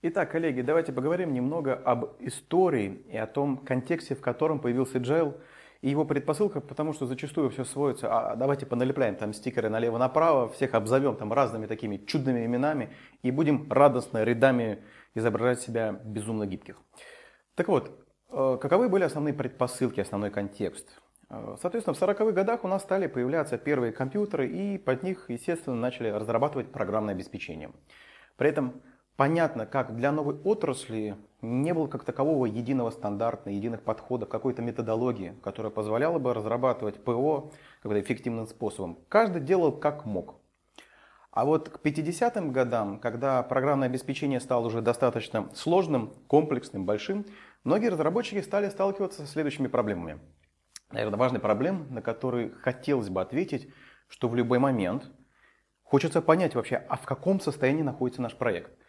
Итак, коллеги, давайте поговорим немного об истории и о том контексте, в котором появился Agile и его предпосылках, потому что зачастую все сводится, а давайте поналепляем там стикеры налево-направо, всех обзовем там разными такими чудными именами и будем радостно рядами изображать себя безумно гибких. Так вот, э, каковы были основные предпосылки, основной контекст? Э, соответственно, в 40-х годах у нас стали появляться первые компьютеры, и под них, естественно, начали разрабатывать программное обеспечение. При этом понятно, как для новой отрасли не было как такового единого стандарта, единых подходов, какой-то методологии, которая позволяла бы разрабатывать ПО каким-то эффективным способом. Каждый делал как мог. А вот к 50-м годам, когда программное обеспечение стало уже достаточно сложным, комплексным, большим, многие разработчики стали сталкиваться со следующими проблемами. Наверное, важный проблем, на который хотелось бы ответить, что в любой момент хочется понять вообще, а в каком состоянии находится наш проект –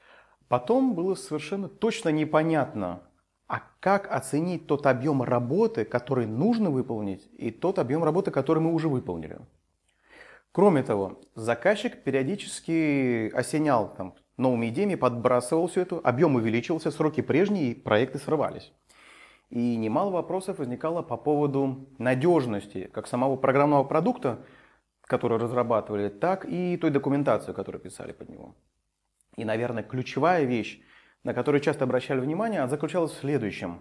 Потом было совершенно точно непонятно, а как оценить тот объем работы, который нужно выполнить, и тот объем работы, который мы уже выполнили. Кроме того, заказчик периодически осенял там, новыми идеями, подбрасывал все это, объем увеличивался, сроки прежние, и проекты срывались. И немало вопросов возникало по поводу надежности как самого программного продукта, который разрабатывали, так и той документации, которую писали под него. И, наверное, ключевая вещь, на которую часто обращали внимание, заключалась в следующем.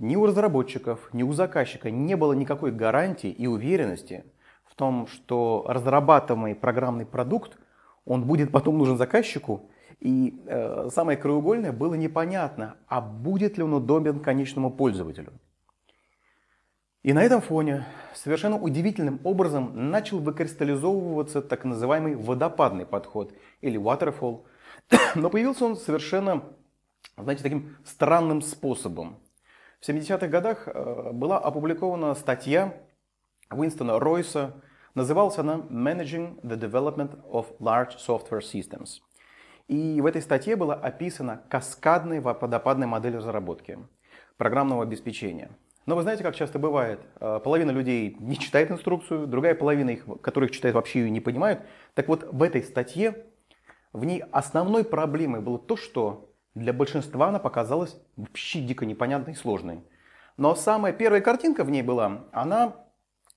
Ни у разработчиков, ни у заказчика не было никакой гарантии и уверенности в том, что разрабатываемый программный продукт, он будет потом нужен заказчику, и э, самое краеугольное было непонятно, а будет ли он удобен конечному пользователю. И на этом фоне совершенно удивительным образом начал выкристаллизовываться так называемый водопадный подход или waterfall. Но появился он совершенно, знаете, таким странным способом. В 70-х годах э, была опубликована статья Уинстона Ройса, называлась она «Managing the Development of Large Software Systems». И в этой статье была описана каскадная водопадная модель разработки программного обеспечения – но вы знаете, как часто бывает, э, половина людей не читает инструкцию, другая половина, их, которых читает, вообще ее не понимают. Так вот, в этой статье, в ней основной проблемой было то, что для большинства она показалась вообще дико непонятной и сложной. Но самая первая картинка в ней была, она,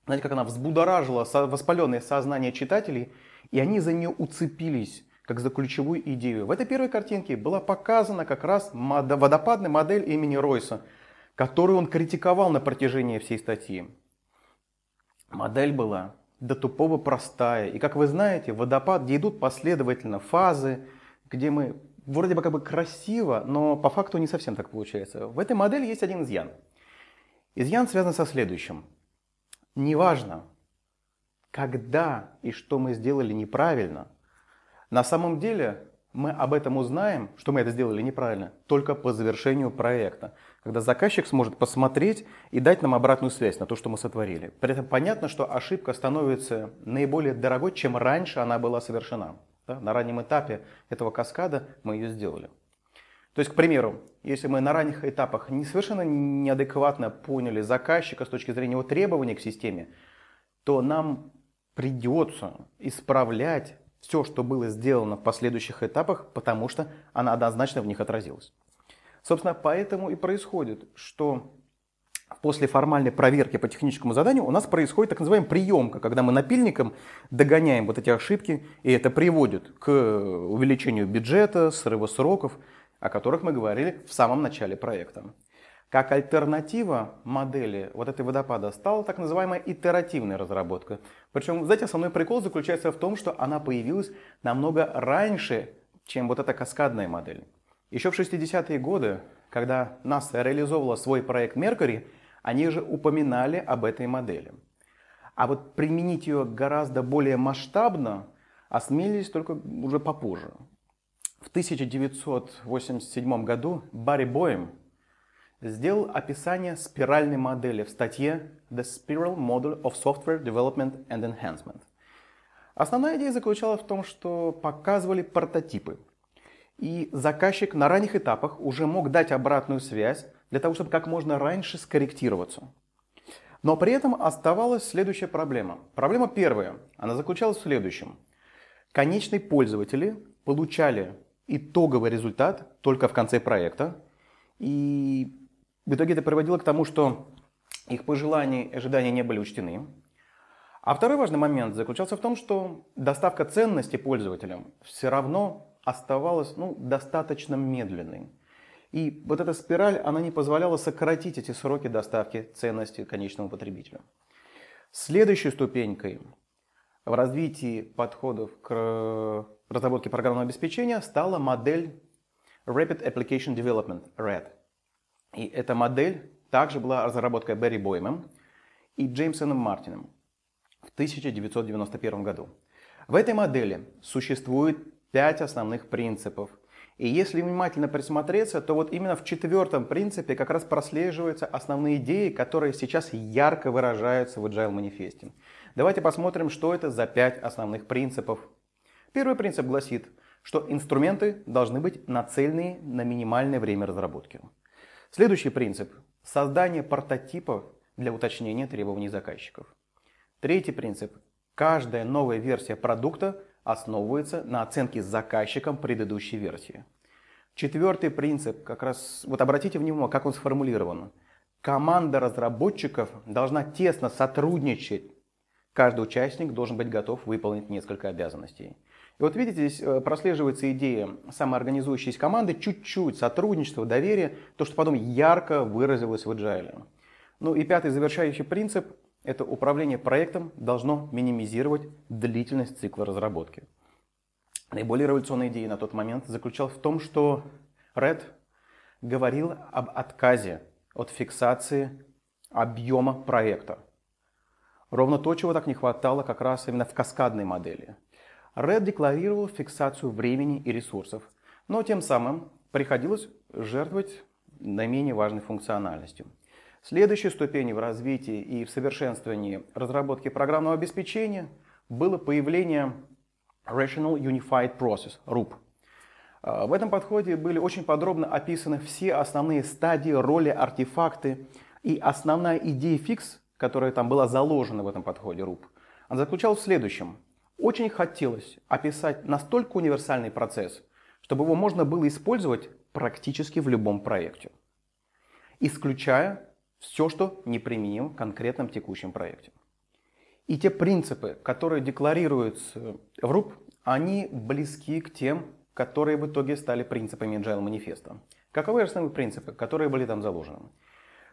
знаете, как она взбудоражила воспаленное сознание читателей, и они за нее уцепились как за ключевую идею. В этой первой картинке была показана как раз водопадная модель имени Ройса – которую он критиковал на протяжении всей статьи. Модель была до тупого простая. И как вы знаете, водопад, где идут последовательно фазы, где мы вроде бы как бы красиво, но по факту не совсем так получается. В этой модели есть один изъян. Изъян связан со следующим. Неважно, когда и что мы сделали неправильно, на самом деле мы об этом узнаем, что мы это сделали неправильно, только по завершению проекта когда заказчик сможет посмотреть и дать нам обратную связь на то, что мы сотворили. При этом понятно, что ошибка становится наиболее дорогой, чем раньше она была совершена. Да? На раннем этапе этого каскада мы ее сделали. То есть, к примеру, если мы на ранних этапах не совершенно неадекватно поняли заказчика с точки зрения его требований к системе, то нам придется исправлять все, что было сделано в последующих этапах, потому что она однозначно в них отразилась. Собственно, поэтому и происходит, что после формальной проверки по техническому заданию у нас происходит так называемая приемка, когда мы напильником догоняем вот эти ошибки, и это приводит к увеличению бюджета, срыву сроков, о которых мы говорили в самом начале проекта. Как альтернатива модели вот этой водопада стала так называемая итеративная разработка. Причем, знаете, основной прикол заключается в том, что она появилась намного раньше, чем вот эта каскадная модель. Еще в 60-е годы, когда НАСА реализовывала свой проект Mercury, они же упоминали об этой модели. А вот применить ее гораздо более масштабно осмелились только уже попозже. В 1987 году Барри Боем сделал описание спиральной модели в статье The Spiral Model of Software Development and Enhancement. Основная идея заключалась в том, что показывали прототипы – и заказчик на ранних этапах уже мог дать обратную связь для того, чтобы как можно раньше скорректироваться. Но при этом оставалась следующая проблема. Проблема первая, она заключалась в следующем. Конечные пользователи получали итоговый результат только в конце проекта. И в итоге это приводило к тому, что их пожелания и ожидания не были учтены. А второй важный момент заключался в том, что доставка ценности пользователям все равно оставалась ну, достаточно медленной. И вот эта спираль, она не позволяла сократить эти сроки доставки ценности конечному потребителю. Следующей ступенькой в развитии подходов к разработке программного обеспечения стала модель Rapid Application Development, RAD. И эта модель также была разработкой Берри Боймом и Джеймсоном Мартином в 1991 году. В этой модели существует пять основных принципов – и если внимательно присмотреться, то вот именно в четвертом принципе как раз прослеживаются основные идеи, которые сейчас ярко выражаются в Agile манифесте. Давайте посмотрим, что это за пять основных принципов. Первый принцип гласит, что инструменты должны быть нацелены на минимальное время разработки. Следующий принцип – создание прототипов для уточнения требований заказчиков. Третий принцип – каждая новая версия продукта основывается на оценке заказчиком предыдущей версии. Четвертый принцип, как раз, вот обратите внимание, как он сформулирован. Команда разработчиков должна тесно сотрудничать. Каждый участник должен быть готов выполнить несколько обязанностей. И вот видите, здесь э, прослеживается идея самоорганизующейся команды, чуть-чуть сотрудничество, доверие, то, что потом ярко выразилось в Agile. Ну и пятый завершающий принцип – это управление проектом должно минимизировать длительность цикла разработки. Наиболее революционная идея на тот момент заключалась в том, что Ред говорил об отказе от фиксации объема проекта. Ровно то, чего так не хватало как раз именно в каскадной модели. Ред декларировал фиксацию времени и ресурсов, но тем самым приходилось жертвовать наименее важной функциональностью. Следующей ступенью в развитии и в совершенствовании разработки программного обеспечения было появление Rational Unified Process, RUP. А, в этом подходе были очень подробно описаны все основные стадии, роли, артефакты и основная идея фикс, которая там была заложена в этом подходе RUP, она заключалась в следующем. Очень хотелось описать настолько универсальный процесс, чтобы его можно было использовать практически в любом проекте, исключая все, что неприменимо в конкретном текущем проекте. И те принципы, которые декларируются в РУП, они близки к тем, которые в итоге стали принципами Agile манифеста. Каковы основные принципы, которые были там заложены?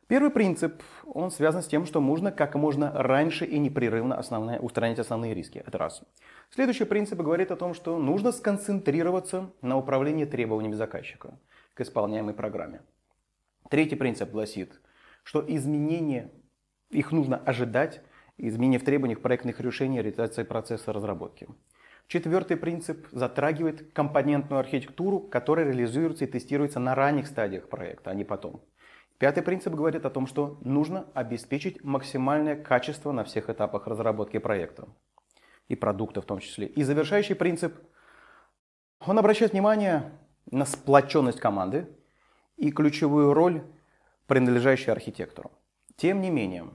Первый принцип, он связан с тем, что нужно как можно раньше и непрерывно основные, устранить основные риски. Это раз. Следующий принцип говорит о том, что нужно сконцентрироваться на управлении требованиями заказчика к исполняемой программе. Третий принцип гласит, что изменения, их нужно ожидать изменения в требованиях проектных решений реализации процесса разработки. Четвертый принцип затрагивает компонентную архитектуру, которая реализуется и тестируется на ранних стадиях проекта, а не потом. Пятый принцип говорит о том, что нужно обеспечить максимальное качество на всех этапах разработки проекта и продукта в том числе. И завершающий принцип, он обращает внимание на сплоченность команды и ключевую роль, принадлежащую архитектору. Тем не менее,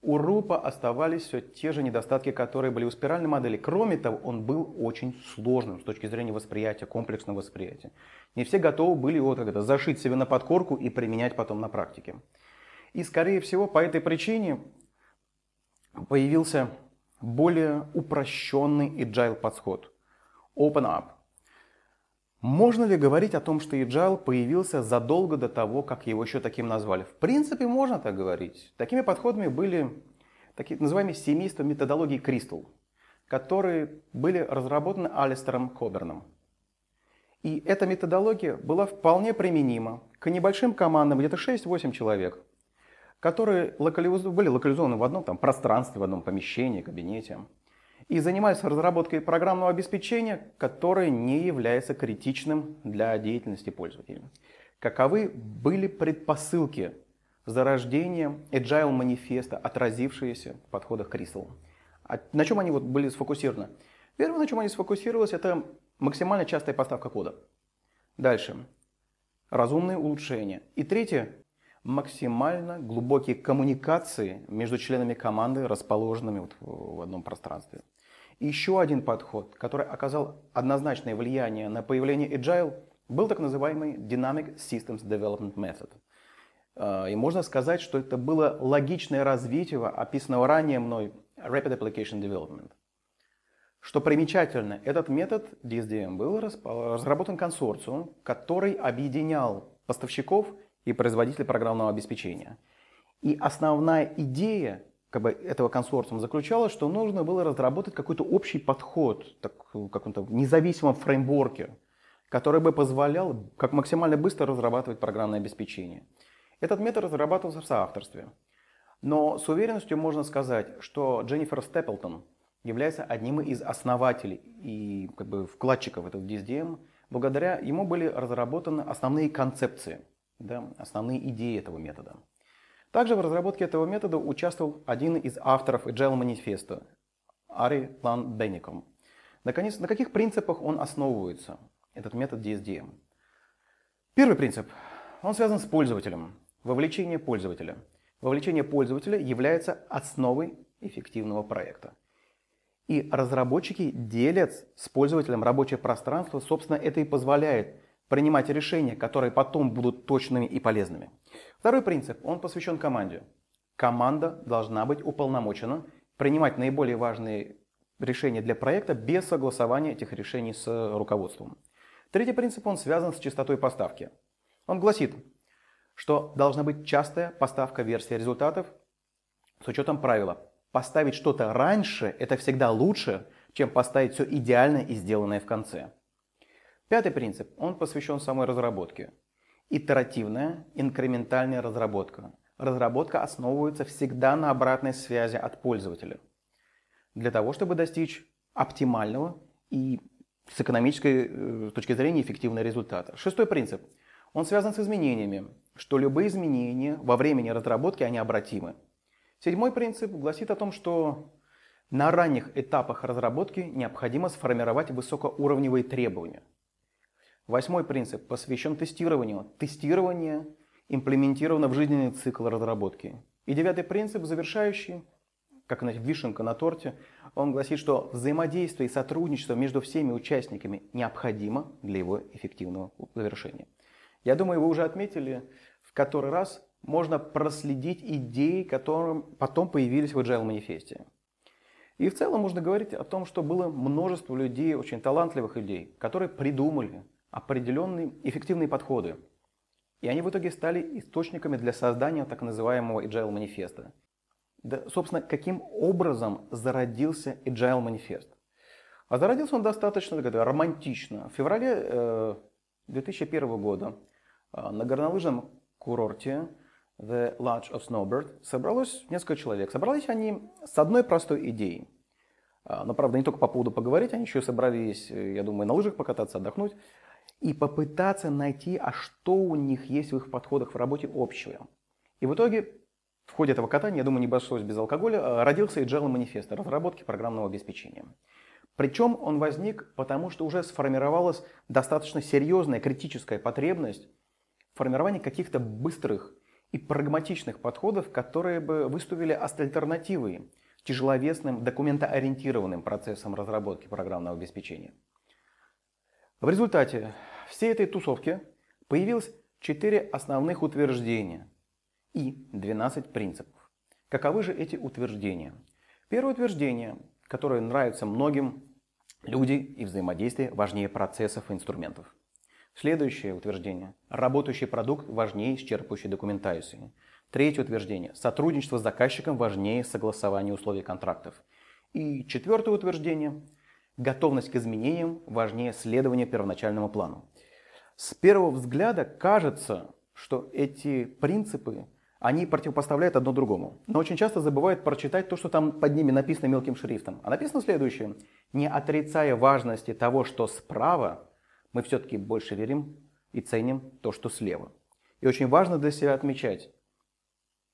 у РУПа оставались все те же недостатки, которые были у спиральной модели. Кроме того, он был очень сложным с точки зрения восприятия, комплексного восприятия. Не все готовы были его так это, зашить себе на подкорку и применять потом на практике. И, скорее всего, по этой причине появился более упрощенный agile подход. Open up. Можно ли говорить о том, что Agile появился задолго до того, как его еще таким назвали? В принципе, можно так говорить. Такими подходами были такие называемые семейства методологии Crystal, которые были разработаны Алистером Коберном. И эта методология была вполне применима к небольшим командам, где-то 6-8 человек, которые локализ... были локализованы в одном там, пространстве, в одном помещении, кабинете и занимаются разработкой программного обеспечения, которое не является критичным для деятельности пользователя. Каковы были предпосылки зарождения Agile манифеста, отразившиеся в подходах Crystal? А на чем они вот были сфокусированы? Первое, на чем они сфокусировались, это максимально частая поставка кода. Дальше. Разумные улучшения. И третье, максимально глубокие коммуникации между членами команды, расположенными вот в одном пространстве. И еще один подход, который оказал однозначное влияние на появление Agile, был так называемый Dynamic Systems Development Method. А, и можно сказать, что это было логичное развитие описанного ранее мной Rapid Application Development. Что примечательно, этот метод DSDM был разработан консорциум, который объединял поставщиков и производителей программного обеспечения. И основная идея как бы, этого консорциума заключалась, что нужно было разработать какой-то общий подход, так, каком-то независимом фреймворке, который бы позволял как максимально быстро разрабатывать программное обеспечение. Этот метод разрабатывался в соавторстве. Но с уверенностью можно сказать, что Дженнифер Степлтон является одним из основателей и как бы, вкладчиков этого DSDM. Благодаря ему были разработаны основные концепции, да, основные идеи этого метода. Также в разработке этого метода участвовал один из авторов Agile манифеста Ари Лан Бенником. Наконец, на каких принципах он основывается, этот метод DSDM? Первый принцип. Он связан с пользователем. Вовлечение пользователя. Вовлечение пользователя является основой эффективного проекта. И разработчики делят с пользователем рабочее пространство, собственно, это и позволяет принимать решения, которые потом будут точными и полезными. Второй принцип, он посвящен команде. Команда должна быть уполномочена принимать наиболее важные решения для проекта без согласования этих решений с руководством. Третий принцип, он связан с частотой поставки. Он гласит, что должна быть частая поставка версии результатов с учетом правила поставить что-то раньше – это всегда лучше, чем поставить все идеально и сделанное в конце. Пятый принцип, он посвящен самой разработке. Итеративная, инкрементальная разработка. Разработка основывается всегда на обратной связи от пользователя. Для того, чтобы достичь оптимального и с экономической э, точки зрения эффективного результата. Шестой принцип. Он связан с изменениями, что любые изменения во времени разработки, они обратимы. Седьмой принцип гласит о том, что на ранних этапах разработки необходимо сформировать высокоуровневые требования. Восьмой принцип посвящен тестированию. Тестирование имплементировано в жизненный цикл разработки. И девятый принцип, завершающий, как вишенка на торте, он гласит, что взаимодействие и сотрудничество между всеми участниками необходимо для его эффективного завершения. Я думаю, вы уже отметили в который раз можно проследить идеи, которые потом появились в Agile манифесте. И в целом можно говорить о том, что было множество людей, очень талантливых людей, которые придумали определенные эффективные подходы. И они в итоге стали источниками для создания так называемого Agile манифеста. Да, собственно, каким образом зародился Agile манифест? А зародился он достаточно так, романтично. В феврале э, 2001 года э, на горнолыжном курорте The Lodge of Snowbird собралось несколько человек. Собрались они с одной простой идеей. А, но, правда, не только по поводу поговорить, они еще собрались, э, я думаю, на лыжах покататься, отдохнуть. И попытаться найти, а что у них есть в их подходах в работе общего. И в итоге, в ходе этого катания, я думаю, не обошлось без алкоголя, а, родился Agile манифест разработки программного обеспечения. Причем он возник потому, что уже сформировалась достаточно серьезная критическая потребность в формировании каких-то быстрых и прагматичных подходов, которые бы выступили альтернативой тяжеловесным документоориентированным процессам разработки программного обеспечения. В результате всей этой тусовки появилось 4 основных утверждения и 12 принципов. Каковы же эти утверждения? Первое утверждение, которое нравится многим, люди и взаимодействие важнее процессов и инструментов. Следующее утверждение. Работающий продукт важнее исчерпывающей документации. Третье утверждение. Сотрудничество с заказчиком важнее согласования условий контрактов. И четвертое утверждение. Готовность к изменениям важнее следования первоначальному плану. С первого взгляда кажется, что эти принципы, они противопоставляют одно другому. Но очень часто забывают прочитать то, что там под ними написано мелким шрифтом. А написано следующее. Не отрицая важности того, что справа, мы все-таки больше верим и ценим то, что слева. И очень важно для себя отмечать,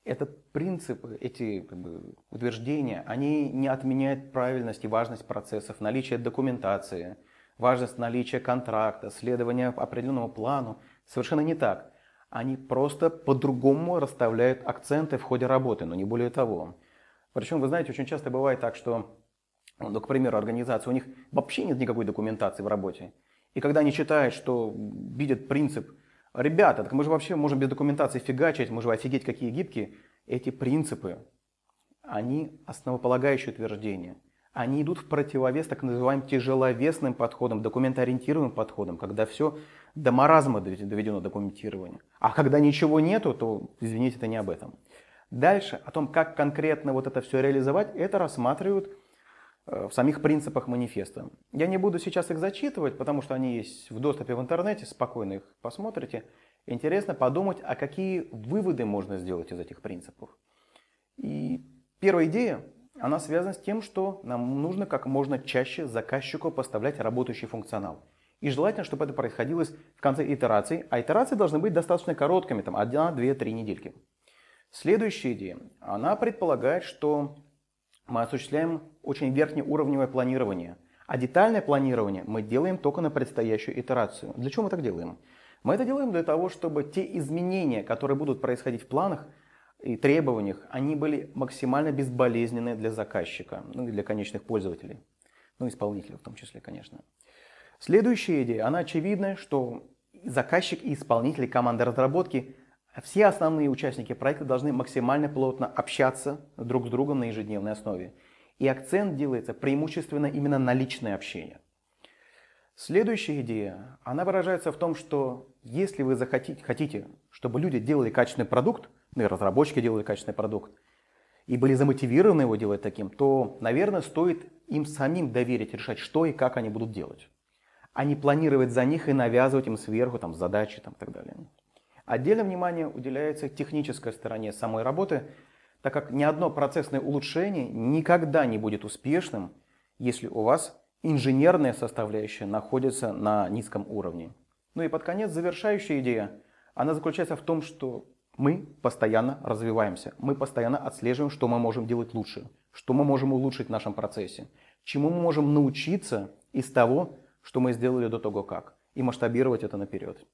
этот принцип, эти как бы, утверждения, они не отменяют правильность и важность процессов, наличие документации, важность наличия контракта, следования определенному плану. Совершенно не так. Они просто по-другому расставляют акценты в ходе работы, но не более того. Причем, вы знаете, очень часто бывает так, что ну, к примеру, организация, у них вообще нет никакой документации в работе. И когда они читают, что видят принцип, ребята, так мы же вообще можем без документации фигачить, мы же офигеть какие гибкие. Эти принципы, они основополагающие утверждения. Они идут в противовес так называемым тяжеловесным подходам, документоориентированным подходам, когда все до маразма доведено документирование. А когда ничего нету, то, извините, это не об этом. Дальше, о том, как конкретно вот это все реализовать, это рассматривают в самих принципах манифеста. Я не буду сейчас их зачитывать, потому что они есть в доступе в интернете, спокойно их посмотрите. Интересно подумать, а какие выводы можно сделать из этих принципов. И первая идея она связана с тем, что нам нужно как можно чаще заказчику поставлять работающий функционал. И желательно, чтобы это происходило в конце итерации, а итерации должны быть достаточно короткими, там 1, 2, 3 недельки. Следующая идея, она предполагает, что мы осуществляем очень верхнеуровневое планирование, а детальное планирование мы делаем только на предстоящую итерацию. Для чего мы так делаем? Мы это делаем для того, чтобы те изменения, которые будут происходить в планах, и требованиях, они были максимально безболезненны для заказчика, ну и для конечных пользователей, ну исполнителей в том числе, конечно. Следующая идея, она очевидная, что заказчик и исполнители команды разработки, все основные участники проекта должны максимально плотно общаться друг с другом на ежедневной основе. И акцент делается преимущественно именно на личное общение. Следующая идея, она выражается в том, что если вы захотите, хотите, чтобы люди делали качественный продукт, ну и разработчики делали качественный продукт, и были замотивированы его делать таким, то, наверное, стоит им самим доверить решать, что и как они будут делать, а не планировать за них и навязывать им сверху там, задачи там, и так далее. Отдельное внимание уделяется технической стороне самой работы, так как ни одно процессное улучшение никогда не будет успешным, если у вас инженерная составляющая находится на низком уровне. Ну и под конец завершающая идея, она заключается в том, что мы постоянно развиваемся, мы постоянно отслеживаем, что мы можем делать лучше, что мы можем улучшить в нашем процессе, чему мы можем научиться из того, что мы сделали до того как, и масштабировать это наперед.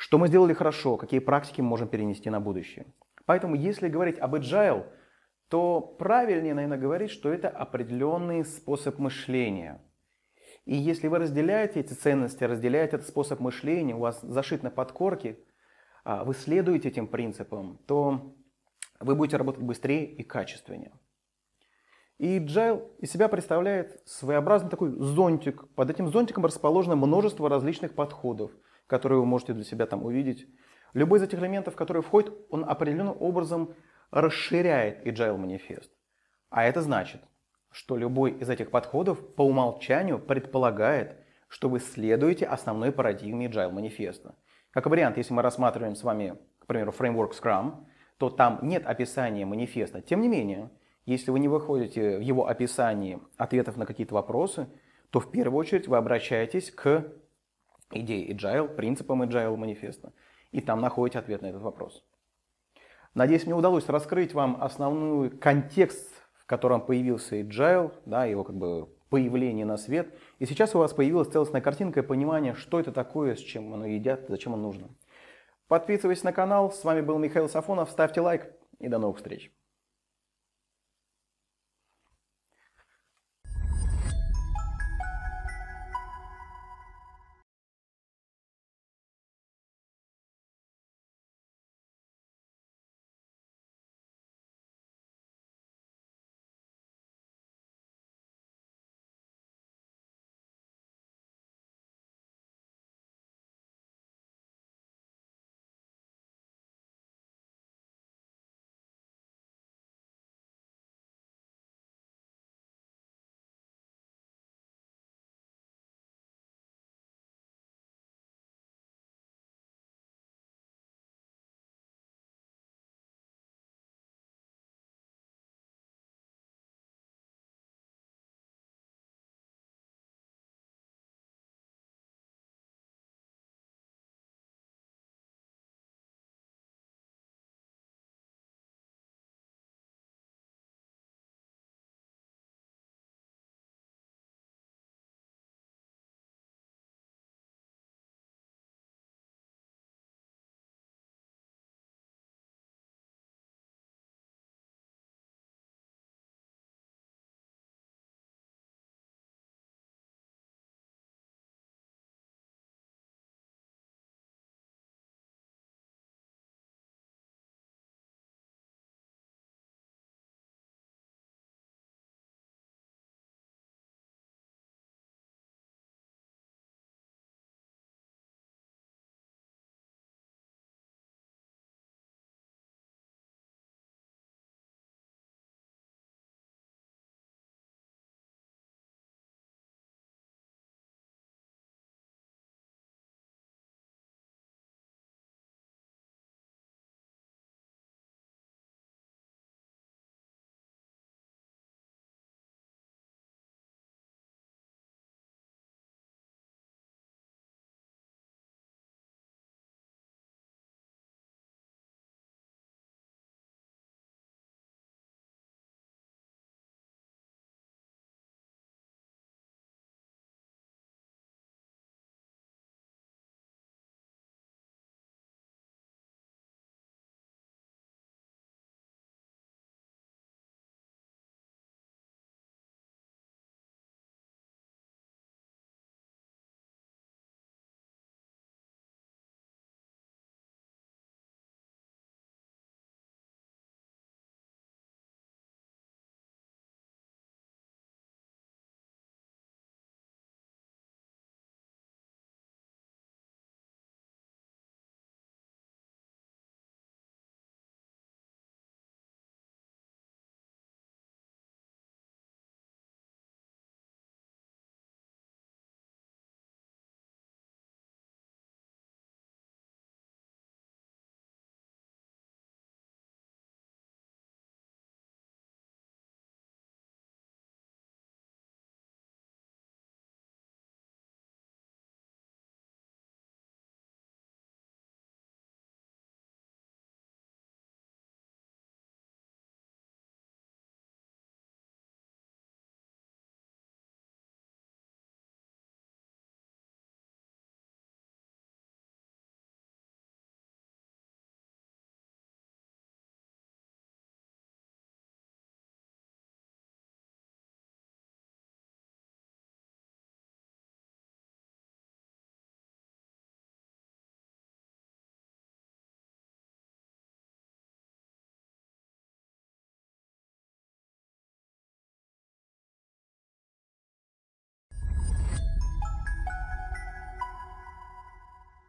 Что мы сделали хорошо, какие практики мы можем перенести на будущее. Поэтому, если говорить об agile, то правильнее, наверное, говорить, что это определенный способ мышления. И если вы разделяете эти ценности, разделяете этот способ мышления, у вас зашит на подкорке – а, вы следуете этим принципам, то вы будете работать быстрее и качественнее. И Agile из себя представляет своеобразный такой зонтик. Под этим зонтиком расположено множество различных подходов, которые вы можете для себя там увидеть. Любой из этих элементов, который входит, он определенным образом расширяет Agile манифест. А это значит, что любой из этих подходов по умолчанию предполагает, что вы следуете основной парадигме Agile манифеста. Как вариант, если мы рассматриваем с вами, к примеру, фреймворк Scrum, то там нет описания манифеста. Тем не менее, если вы не выходите в его описании ответов на какие-то вопросы, то в первую очередь вы обращаетесь к идее Agile, принципам Agile манифеста, и там находите ответ на этот вопрос. Надеюсь, мне удалось раскрыть вам основной контекст, в котором появился Agile, да, его как бы появления на свет. И сейчас у вас появилась целостная картинка и понимание, что это такое, с чем оно едят, зачем оно нужно. Подписывайтесь на канал. С вами был Михаил Сафонов. Ставьте лайк и до новых встреч.